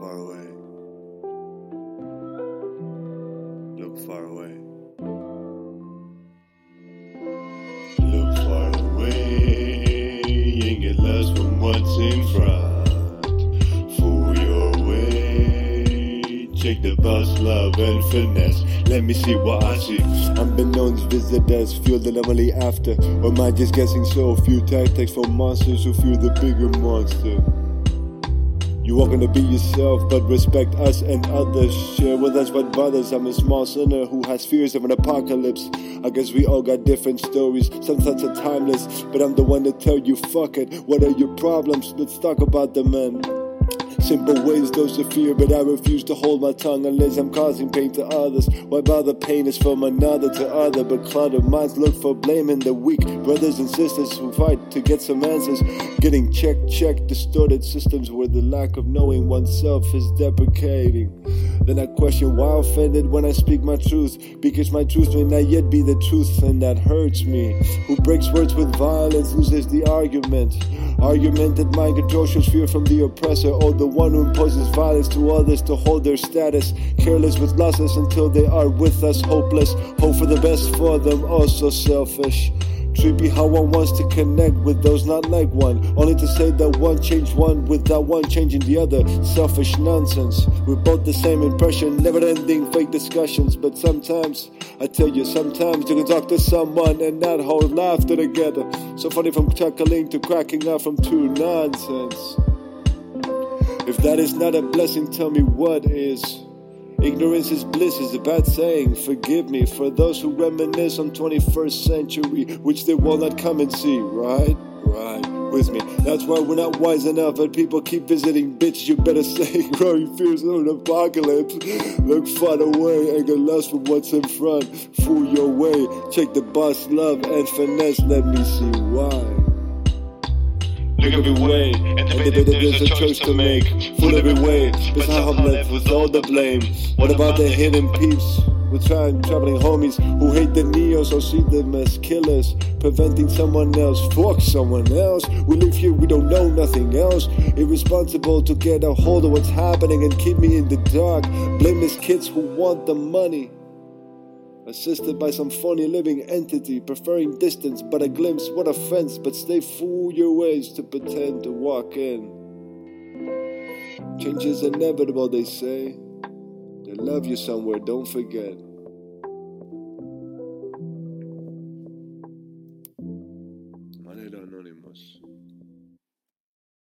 far away. Look far away. Look far away and get lost from what's in front. Fool your way. Check the bus, love, and finesse. Let me see what I see. Unbeknownst visitors, feel the anomaly after. Or am I just guessing so? Few tactics for monsters who fear the bigger monster. You are gonna be yourself, but respect us and others. Share with us what bothers. I'm a small sinner who has fears of an apocalypse. I guess we all got different stories. Some thoughts are timeless, but I'm the one to tell you, fuck it. What are your problems? Let's talk about them, man. Simple ways, those of fear, but I refuse to hold my tongue unless I'm causing pain to others. Why bother? Pain is from another to other, but cluttered minds look for blame in the weak. Brothers and sisters who fight to get some answers. Getting checked, checked, distorted systems where the lack of knowing oneself is deprecating. Then I question why offended when I speak my truth, because my truth may not yet be the truth, and that hurts me. Who breaks words with violence loses the argument. Argument that mind control shows fear from the oppressor, or the one who imposes violence to others to hold their status. Careless with losses until they are with us, hopeless. Hope for the best for them, also selfish. Trippy how one wants to connect with those not like one. Only to say that one changed one without one changing the other. Selfish nonsense. We're both the same impression, never ending fake discussions. But sometimes, I tell you, sometimes you can talk to someone and not hold laughter together. So funny from chuckling to cracking up from true nonsense. If that is not a blessing, tell me what is. Ignorance is bliss is a bad saying. Forgive me for those who reminisce on 21st century, which they will not come and see, right? Right, with me. That's why we're not wise enough, and people keep visiting. Bitch, you better say, growing fears of an apocalypse. Look far away and get lost from what's in front. Fool your way. Check the boss, love, and finesse. Let me see why. Look every way, and if there's a choice to make. Fool every way, somehow I'm left with all the blame. What about the hidden peeps? With time traveling homies who hate the neos or see them as killers, preventing someone else. Fuck someone else. We live here, we don't know nothing else. Irresponsible to get a hold of what's happening and keep me in the dark. Blameless kids who want the money assisted by some funny living entity, preferring distance but a glimpse, what offense, but stay fool your ways to pretend to walk in. Change is inevitable, they say. They love you somewhere, don't forget.